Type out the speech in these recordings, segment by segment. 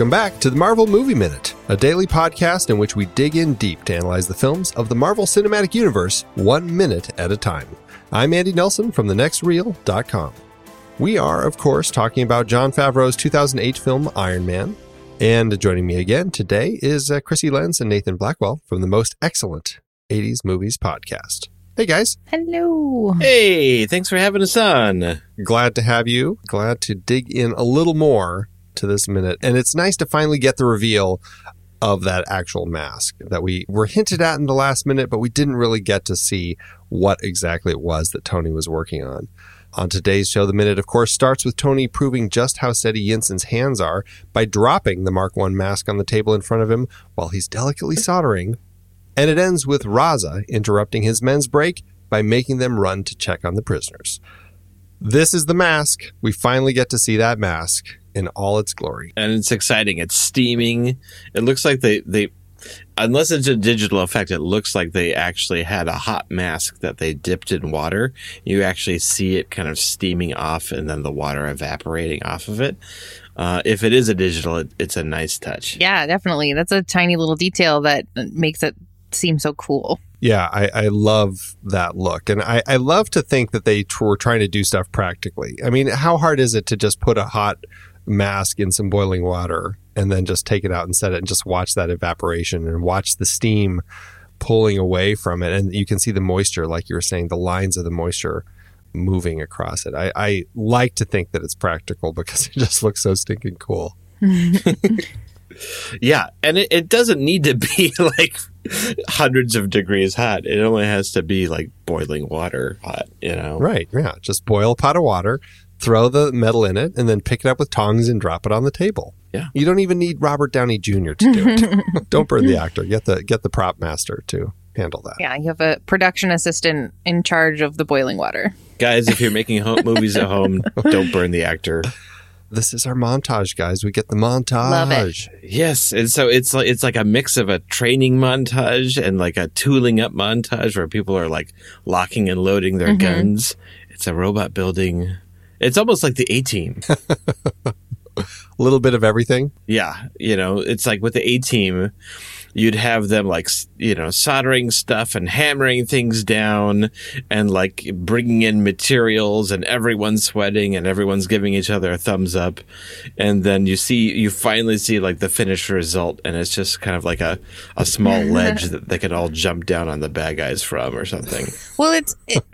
Welcome back to the Marvel Movie Minute, a daily podcast in which we dig in deep to analyze the films of the Marvel Cinematic Universe one minute at a time. I'm Andy Nelson from thenextreel.com. We are, of course, talking about Jon Favreau's 2008 film Iron Man. And joining me again today is uh, Krissy Lenz and Nathan Blackwell from the most excellent 80s movies podcast. Hey guys. Hello. Hey, thanks for having us on. Glad to have you. Glad to dig in a little more to this minute. And it's nice to finally get the reveal of that actual mask that we were hinted at in the last minute, but we didn't really get to see what exactly it was that Tony was working on. On today's show, the minute, of course, starts with Tony proving just how steady Yinsen's hands are by dropping the Mark I mask on the table in front of him while he's delicately soldering. And it ends with Raza interrupting his men's break by making them run to check on the prisoners. This is the mask. We finally get to see that mask in all its glory. And it's exciting. It's steaming. It looks like they, they, unless it's a digital effect, it looks like they actually had a hot mask that they dipped in water. You actually see it kind of steaming off and then the water evaporating off of it. Uh, if it is a digital, it, it's a nice touch. Yeah, definitely. That's a tiny little detail that makes it seem so cool. Yeah, I, I love that look. And I, I love to think that they t- were trying to do stuff practically. I mean, how hard is it to just put a hot mask in some boiling water and then just take it out and set it and just watch that evaporation and watch the steam pulling away from it? And you can see the moisture, like you were saying, the lines of the moisture moving across it. I, I like to think that it's practical because it just looks so stinking cool. Yeah, and it, it doesn't need to be like hundreds of degrees hot. It only has to be like boiling water hot, you know? Right. Yeah. Just boil a pot of water, throw the metal in it, and then pick it up with tongs and drop it on the table. Yeah. You don't even need Robert Downey Jr. to do it. don't burn the actor. Get the get the prop master to handle that. Yeah, you have a production assistant in charge of the boiling water. Guys, if you're making home movies at home, don't burn the actor. This is our montage, guys. We get the montage. Love it. Yes, and so it's like it's like a mix of a training montage and like a tooling up montage where people are like locking and loading their mm-hmm. guns. It's a robot building. It's almost like the A team. A little bit of everything. yeah, you know, it's like with the A team, you'd have them like you know soldering stuff and hammering things down and like bringing in materials and everyone's sweating and everyone's giving each other a thumbs up and then you see you finally see like the finished result and it's just kind of like a, a small ledge that they can all jump down on the bad guys from or something Well, it's it,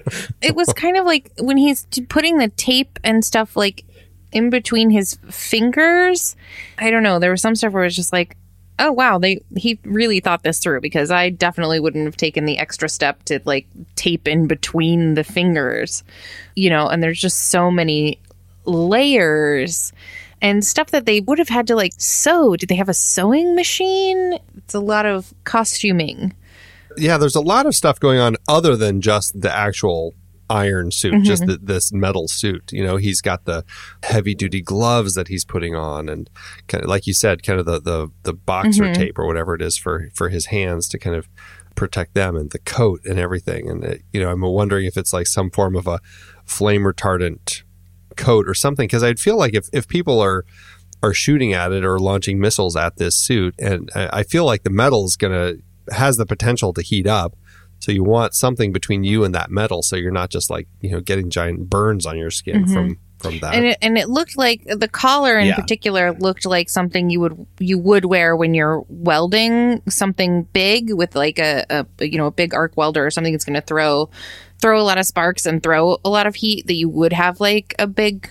it was kind of like when he's putting the tape and stuff like in between his fingers. I don't know. There was some stuff where it was just like, oh wow, they he really thought this through because I definitely wouldn't have taken the extra step to like tape in between the fingers, you know. And there's just so many layers and stuff that they would have had to like sew. Did they have a sewing machine? It's a lot of costuming. Yeah, there's a lot of stuff going on other than just the actual iron suit, mm-hmm. just the, this metal suit. You know, he's got the heavy duty gloves that he's putting on, and kind of like you said, kind of the the, the boxer mm-hmm. tape or whatever it is for for his hands to kind of protect them, and the coat and everything. And it, you know, I'm wondering if it's like some form of a flame retardant coat or something, because I'd feel like if if people are are shooting at it or launching missiles at this suit, and I I feel like the metal is gonna has the potential to heat up. So you want something between you and that metal, so you're not just like you know getting giant burns on your skin mm-hmm. from from that. and it, and it looked like the collar in Yeah. particular looked like something you would you would wear when you're welding something big with like a, a you know a big arc welder or something that's going to throw throw a lot of sparks and throw a lot of heat that you would have like a big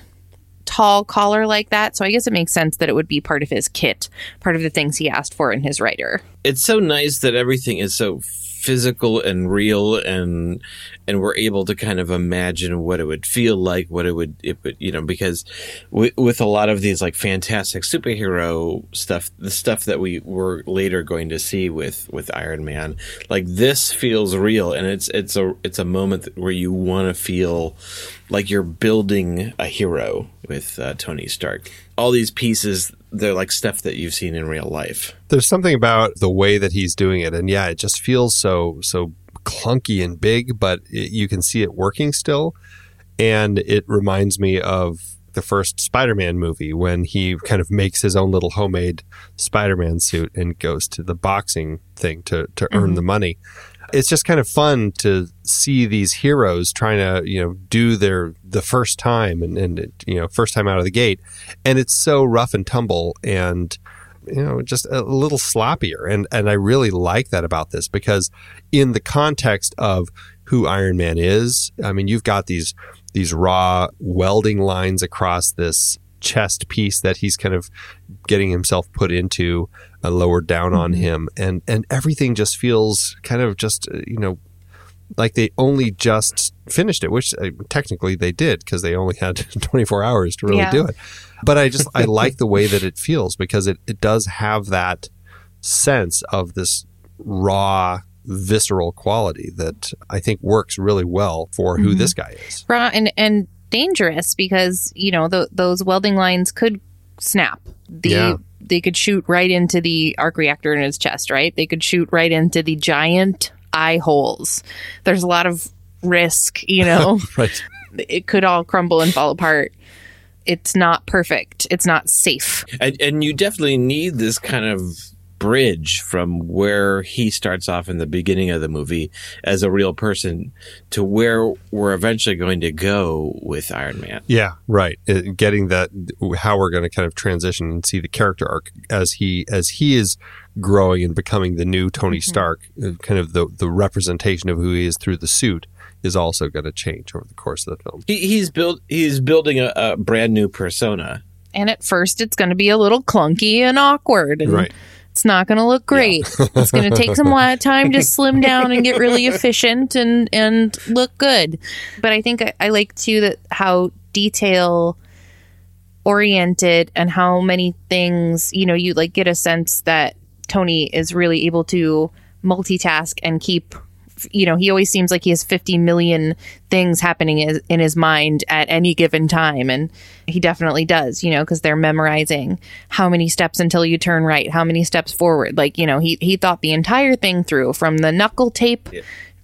tall collar like that so i guess it makes sense that it would be part of his kit part of the things he asked for in his writer it's so nice that everything is so physical and real and and we're able to kind of imagine what it would feel like what it would it would you know because with, with a lot of these like fantastic superhero stuff the stuff that we were later going to see with with Iron Man like this feels real and it's it's a it's a moment where you want to feel like you're building a hero with uh, Tony Stark all these pieces they're like stuff that you've seen in real life There's something about the way that he's doing it, and yeah, it just feels so so clunky and big, but it, you can see it working still. And it reminds me of the first Spider-Man movie when he kind of makes his own little homemade Spider-Man suit and goes to the boxing thing to to earn mm-hmm. the money. It's just kind of fun to see these heroes trying to, you know, do their the first time and and you know, first time out of the gate. And it's so rough and tumble and you know just a little sloppier. And and I really like that about this because in the context of who Iron Man is I mean you've got these these raw welding lines across this chest piece that he's kind of getting himself put into uh, lowered down on him. And and everything just feels kind of just uh, you know like they only just finished it which uh, technically they did because they only had 24 hours to really Yeah. do it. But i just i like the way that it feels because it, it does have that sense of this raw visceral quality that i think works really well for who this guy is. Raw and and dangerous because you know th those welding lines could snap. The Yeah. they could shoot right into the arc reactor in his chest, right? They could shoot right into the giant eye holes. There's a lot of risk, you know. right it could all crumble and fall apart. It's not perfect. It's not safe. And, and you definitely need this kind of bridge from where he starts off in the beginning of the movie as a real person to where we're eventually going to go with Iron Man. Yeah, right. Uh, getting that how we're going to kind of transition and see the character arc as he as he is growing and becoming the new Tony Stark, uh, kind of the the representation of who he is through the suit is also going to change over the course of the film. He, he's built. He's building a, a brand new persona. And at first, it's going to be a little clunky and awkward. And Right. It's not going to look great. it's going to take some time to slim down and get really efficient and, and look good. But I think I, I like too that how detail oriented and how many things, you know, you like get a sense that Tony is really able to multitask and keep you know, he always seems like he has 50 million things happening in in his mind at any given time. And he definitely does, you know, because they're memorizing how many steps until you turn right, how many steps forward. Like, you know, he, he thought the entire thing through from the knuckle tape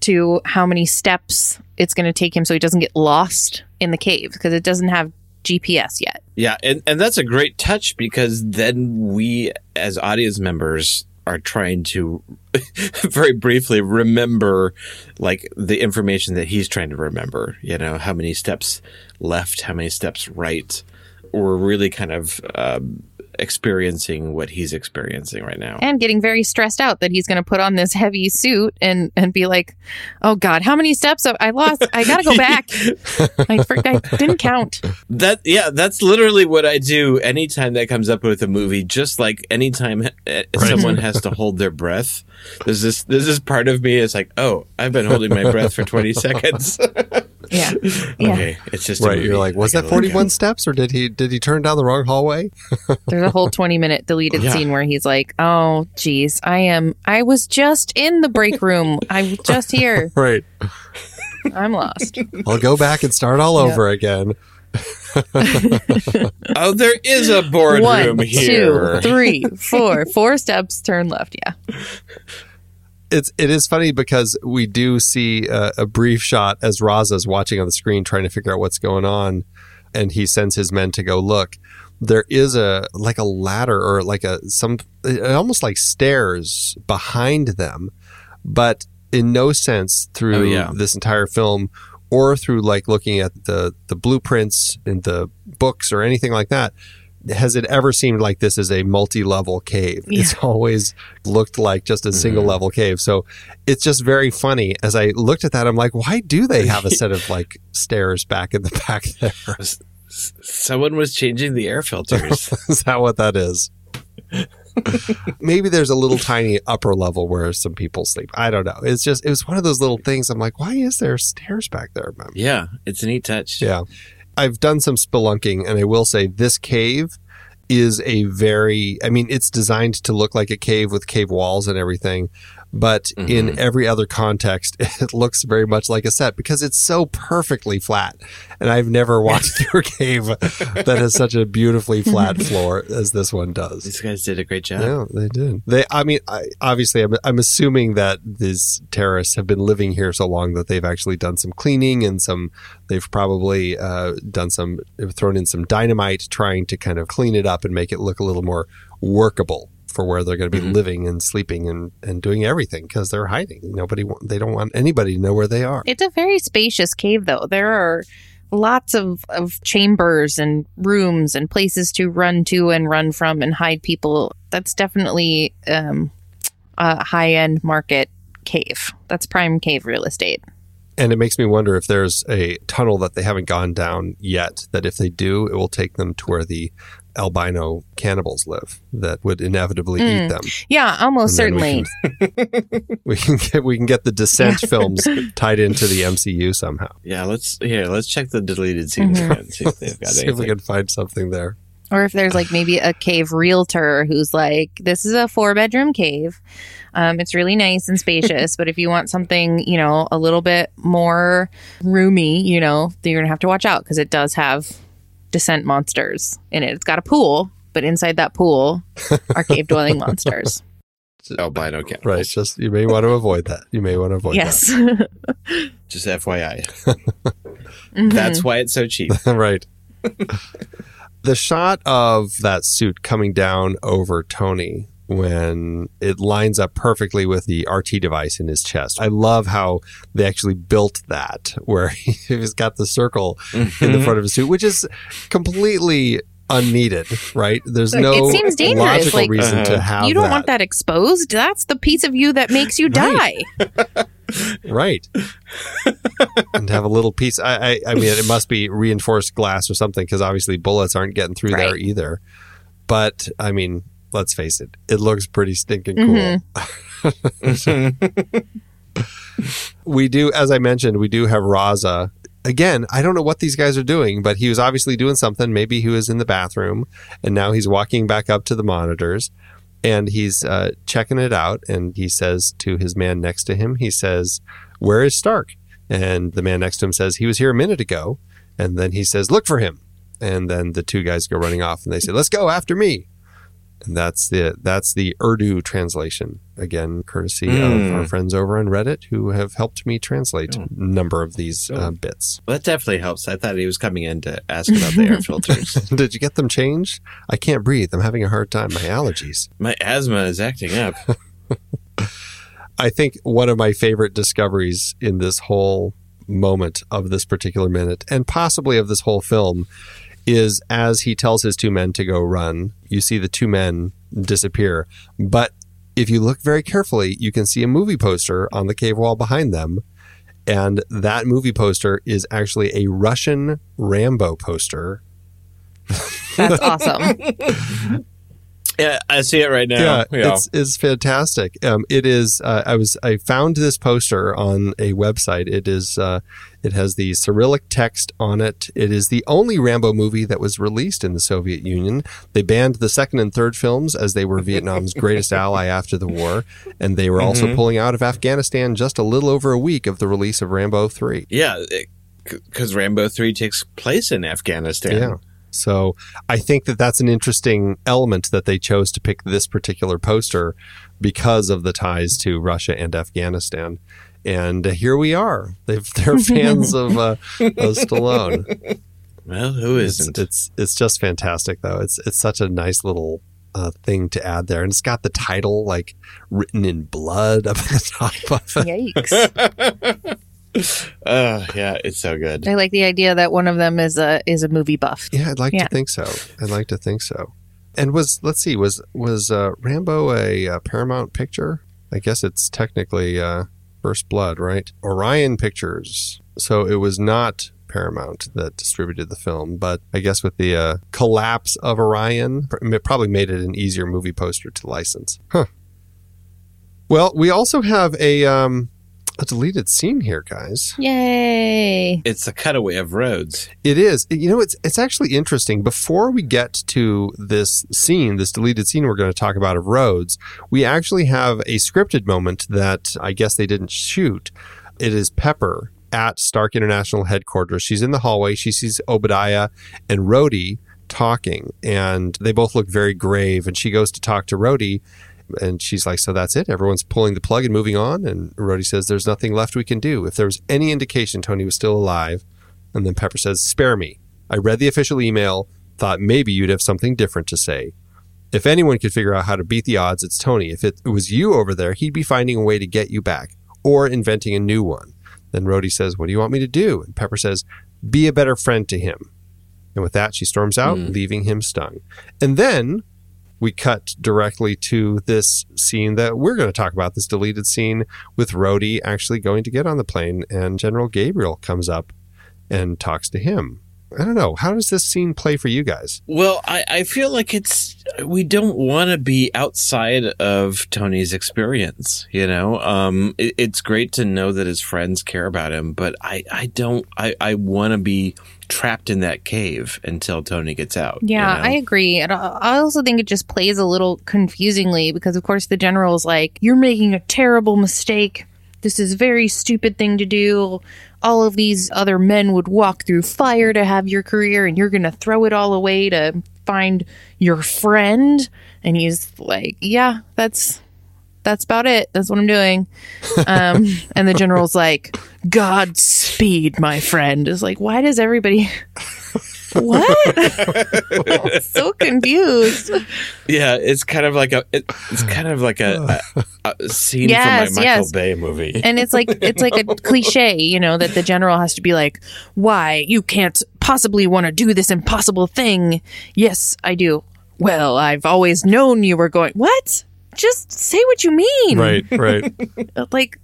to how many steps it's going to take him so he doesn't get lost in the cave because it doesn't have GPS yet. Yeah, and and that's a great touch because then we as audience members are trying to very briefly remember like the information that he's trying to remember, you know, how many steps left, how many steps right. We're really kind of um, experiencing what he's experiencing right now. and getting very stressed out that he's going to put on this heavy suit and and be like, "Oh God, how many steps have I lost? I got to go back. I, for, I didn't count." That yeah, that's literally what I do anytime that comes up with a movie. Just like anytime uh, someone has to hold their breath, there's this there's this is part of me is like, oh, I've been holding my breath for twenty seconds. Yeah, yeah. okay, it's just Right, you're like, was that 41 at steps, or did he did he turn down the wrong hallway? There's a whole 20 minute deleted Yeah. scene where he's like, "Oh, geez, I am. I was just in the break room. I'm just here. Right. I'm lost." I'll go back and start all Yeah. over again. It. Oh, there is a boardroom One, two, here. three, four, four steps. Turn left. Yeah. it's it is funny because we do see a, a brief shot as Raza's watching on the screen trying to figure out what's going on, and he sends his men to go look. There is a like a ladder or like a some uh, almost like stairs behind them, but in no sense through Oh, yeah. this entire film or through like looking at the the blueprints and the books or anything like that has it ever seemed like this is a multi-level cave? It's always looked like just a mm-hmm. single level cave. So it's just very funny. As i looked at that i'm like why do they have a set of like stairs back in the back there? Someone was changing the air filters. is that what that is maybe there's a little tiny upper level where some people sleep i don't know it's just it was one of those little things i'm like why is there stairs back there man yeah, it's a neat touch. Yeah. I've done some spelunking and I will say this cave is a very I mean it's designed to look like a cave with cave walls and everything, but in every other context, it looks very much like a set because it's so perfectly flat. And I've never walked through a cave that has such a beautifully flat floor as this one does. These guys did a great job. Yeah, they did. They, I mean, I, obviously, I'm, I'm assuming that these terrorists have been living here so long that they've actually done some cleaning and some. They've probably uh, done some, thrown in some dynamite, trying to kind of clean it up and make it look a little more workable for where they're going to be Mhm. living and sleeping and, and doing everything because they're hiding. Nobody, wa- they don't want anybody to know where they are. It's a very spacious cave, though. There are lots of, of chambers and rooms and places to run to and run from and hide people. That's definitely um, a high end market cave. That's prime cave real estate. And it makes me wonder if there's a tunnel that they haven't gone down yet, that if they do, it will take them to where the albino cannibals live that would inevitably eat Mm. them. Yeah, almost certainly. We can, we can get we can get the Descent films tied into the MCU somehow. Yeah, let's here. Let's check the deleted scenes Mhm. again. See if they've got See if we can find something there. Or if there's like maybe a cave realtor who's like, this is a four bedroom cave. Um, it's really nice and spacious, but if you want something, you know, a little bit more roomy, you know, then you're going to have to watch out because it does have descent monsters in it. It's got a pool, but inside that pool are cave dwelling monsters. albino oh, cannibals. Right. Just you may want to avoid that. You may want to avoid yes. Just FYI. That's why it's so cheap. right. the shot of that suit coming down over Tony when it lines up perfectly with the RT device in his chest. I love how they actually built that where he's got the circle in Mm-hmm. the front of his suit, which is completely unneeded, right? There's no It seems dangerous, logical like- reason to Uh-huh. have you don't that. want that exposed. That's the piece of you that makes you die. Right. right and have a little piece I, I i mean it must be reinforced glass or something because obviously bullets aren't getting through there either but i mean let's face it it looks pretty stinking cool. Mhm. we do as i mentioned we do have raza. Again i don't know what these guys are doing but he was obviously doing something. Maybe he was in the bathroom and now he's walking back up to the monitors and he's uh, checking it out and he says to his man next to him he says where is stark? And the man next to him says he was here a minute ago. And then he says look for him. And then the two guys go running off and they say let's go after me and that's the that's the Urdu translation again, courtesy of Mm. our friends over on Reddit who have helped me translate Oh. a number of these Oh. uh, bits. Well, that definitely helps. I thought he was coming in to ask about the air filters. Did you get them changed? I can't breathe. I'm having a hard time. My allergies. My asthma is acting up. I think one of my favorite discoveries in this whole moment of this particular minute, and possibly of this whole film, is as he tells his two men to go run, you see the two men disappear. But if you look very carefully, you can see a movie poster on the cave wall behind them. And that movie poster is actually a Russian Rambo poster. That's awesome. yeah, I see it right now. yeah, it's it's fantastic. Um, it is. Uh, I was I found this poster on a website. It is. Uh, it has the Cyrillic text on it. It is the only Rambo movie that was released in the Soviet Union. They banned the second and third films as they were Vietnam's greatest ally after the war, and they were also Mhm. pulling out of Afghanistan just a little over a week of the release of Rambo three. yeah, because Rambo three takes place in Afghanistan. Yeah. So I think that that's an interesting element that they chose to pick this particular poster because of the ties to Russia and Afghanistan. And here we are. They've, they're fans of, uh, of Stallone. Well, who It's, isn't? it's it's just fantastic though. It's it's such a nice little uh, thing to add there, and it's got the title like written in blood up at the top of it. Yikes. Oh, yeah, it's so good. I like the idea that one of them is a is a movie buff. Yeah, I'd like Yeah. to think so. I'd like to think so. And was let's see, was was uh, Rambo a, uh Paramount picture? I guess it's technically uh, First Blood, right? Orion Pictures. So it was not Paramount that distributed the film, but I guess with the uh, collapse of Orion, it probably made it an easier movie poster to license. Huh. Well, we also have a um, a deleted scene here, guys. Yay! It's a cutaway of Rhodes. It is. You know, it's it's actually interesting. Before we get to this scene, this deleted scene we're going to talk about of Rhodes, we actually have a scripted moment that I guess they didn't shoot. It is Pepper at Stark International headquarters. She's in the hallway. She sees Obadiah and Rhodey talking, and they both look very grave. And she goes to talk to Rhodey, and she's like, "So that's it? Everyone's pulling the plug and moving on." And Rhodey says, "There's nothing left we can do. If there was any indication Tony was still alive." And then Pepper says, "Spare me. I read the official email. Thought maybe you'd have something different to say." If anyone could figure out how to beat the odds, it's Tony. If it was you over there, he'd be finding a way to get you back or inventing a new one. Then Rhodey says, What do you want me to do? And Pepper says, Be a better friend to him. And with that, she storms out, Mm. leaving him stung. And then we cut directly to this scene that we're going to talk about this deleted scene with Rhodey actually going to get on the plane, and General Gabriel comes up and talks to him. I don't know. How does this scene play for you guys? Well, I, I feel like it's we don't want to be outside of Tony's experience. You know, um, it, it's great to know that his friends care about him, but I, I don't. I, I want to be trapped in that cave until Tony gets out. you Yeah, know? I agree. And I I also think it just plays a little confusingly because, of course, the general's like, "You're making a terrible mistake. This is a very stupid thing to do. All of these other men would walk through fire to have your career, and you're going to throw it all away to find your friend." And he's like, "Yeah, that's." That's about it. That's what I'm doing. Um, and the general's like, Godspeed, my friend. Is like, why does everybody what? so confused. yeah, it's kind of like a. It, it's kind of like a, a, a scene Yes, from a Michael yes. Bay movie. And it's like it's like a cliche, you know, that the general has to be like, "Why you can't possibly want to do this impossible thing?" Yes, I do. Well, I've always known you were going. What? Just say what you mean. Right, right. Like,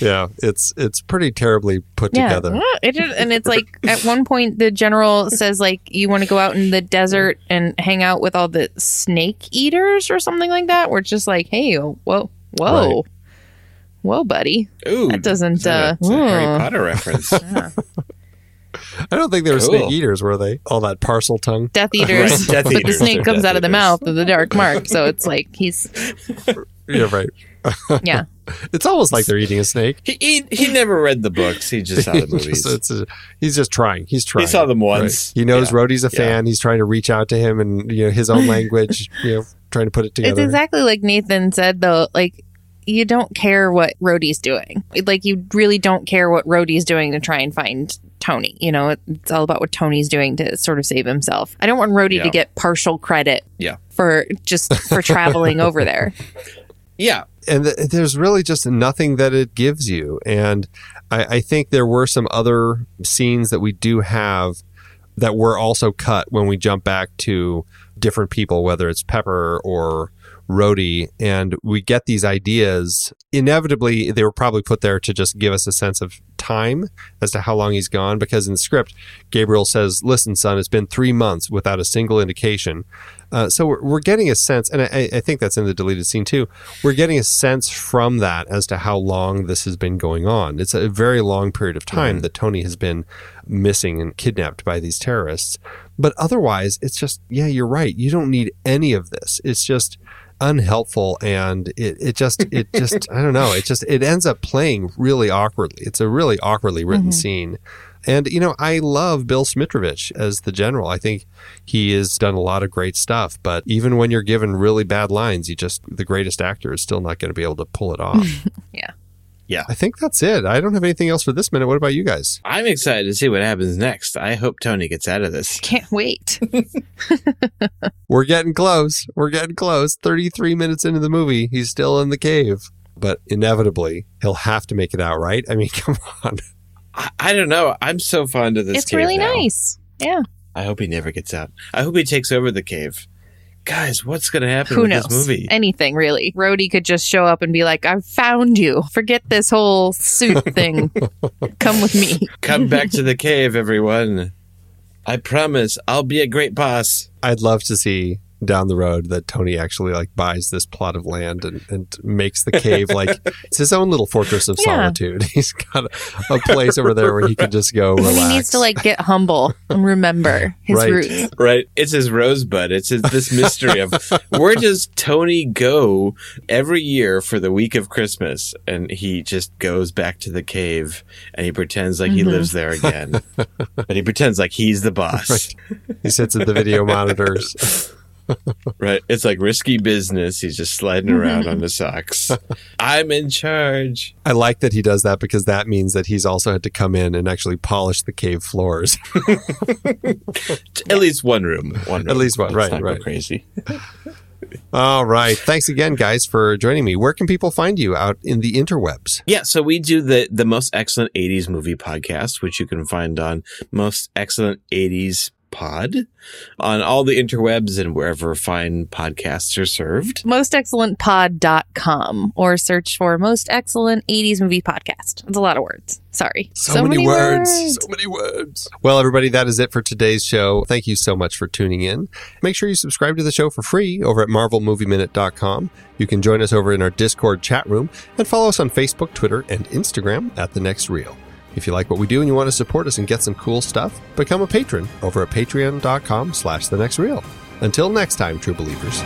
yeah, it's it's pretty terribly put yeah. together. What? It just, and it's like at one point the general says like, "You want to go out in the desert and hang out with all the snake eaters or something like that." We're just like, "Hey, whoa, whoa, Right. whoa, buddy." Ooh, That doesn't, is that a- uh, a Harry hmm. Potter reference. I don't think they were Cool. snake eaters, were they? All that Parseltongue. Death Eaters, Right, Death but the snake they're comes out of the Eaters. mouth of the dark mark. So it's like he's Yeah, right. yeah. It's almost like they're eating a snake. he, he he never read the books. He just saw the movies. Just- it's a- he's just trying. He's trying. He saw them once. He knows Yeah. Rhodey's a Yeah. fan. He's trying to reach out to him and you know his own language. you know, trying to put it together. It's exactly like Nathan said though. Like you don't care what Rhodey's doing. Like you really don't care what Rhodey's doing to try and find Tony. You know, it's all about what Tony's doing to sort of save himself. I don't want Rhodey to get partial credit Yeah. for just for traveling over there. Yeah, and th- there's really just nothing that it gives you. And I, I think there were some other scenes that we do have that were also cut when we jump back to different people, whether it's Pepper or Rhodey, and we get these ideas. Inevitably, they were probably put there to just give us a sense of time as to how long he's gone. Because in the script, Gabriel says, "Listen, son, it's been three months without a single indication." Uh, so we're, we're getting a sense, and I, I think that's in the deleted scene too. We're getting a sense from that as to how long this has been going on. It's a very long period of time that Tony has been missing and kidnapped by these terrorists. But otherwise, it's just, yeah, you're right. You don't need any of this. It's just unhelpful and it, it just it just I don't know it just it ends up playing really awkwardly it's a really awkwardly written scene and you know I love Bill Smitrovich as the general I think he has done a lot of great stuff but even when you're given really bad lines you just the greatest actor is still not going to be able to pull it off Yeah. yeah. I think that's it I don't have anything else for this minute what about you guys I'm excited to see what happens next. I hope Tony gets out of this. Can't wait. we're getting close we're getting close 33 minutes into the movie he's still in the cave but inevitably he'll have to make it out right I mean come on I, I don't know. I'm so fond of this. it's cave really now. nice. Yeah. I hope he never gets out. I hope he takes over the cave. Guys, what's going to happen Who with knows? this movie? Anything really. Rhodey could just show up and be like, "I've found you. Forget this whole suit thing. Come with me." Come back to the cave, everyone. I promise I'll be a great boss. I'd love to see down the road that Tony actually like buys this plot of land and, and makes the cave like it's his own little fortress of Yeah. solitude. He's got a, a place over there where he can just go relax. He needs to like get humble and remember his Right. roots. Right. It's his rosebud. It's his, this mystery of where does Tony go every year for the week of Christmas? And he just goes back to the cave and he pretends like he Mm-hmm. lives there again. but he pretends like he's the boss. he sits at the video monitors. Right. It's like risky business. He's just sliding mm-hmm. around on the socks. I'm in charge. I like that he does that because that means that he's also had to come in and actually polish the cave floors. At least one room. One room. At least one, Let's right, right. Crazy. All right. Thanks again, guys, for joining me. Where can people find you out in the interwebs? Yeah, so we do the the most excellent 80s movie podcast, which you can find on most excellent 80s pod on all the interwebs and wherever fine podcasts are served. Mostexcellentpod.com or search for Most Excellent 80s Movie Podcast. It's a lot of words. Sorry. So, many, words. So many words. Well, everybody, that is it for today's show. Thank you so much for tuning in. Make sure you subscribe to the show for free over at marvelmovieminute.com. You can join us over in our Discord chat room and follow us on Facebook, Twitter, and Instagram at The Next Reel. If you like what we do and you want to support us and get some cool stuff, become a patron over at patreon.com slash The Next Reel. Until next time, true believers.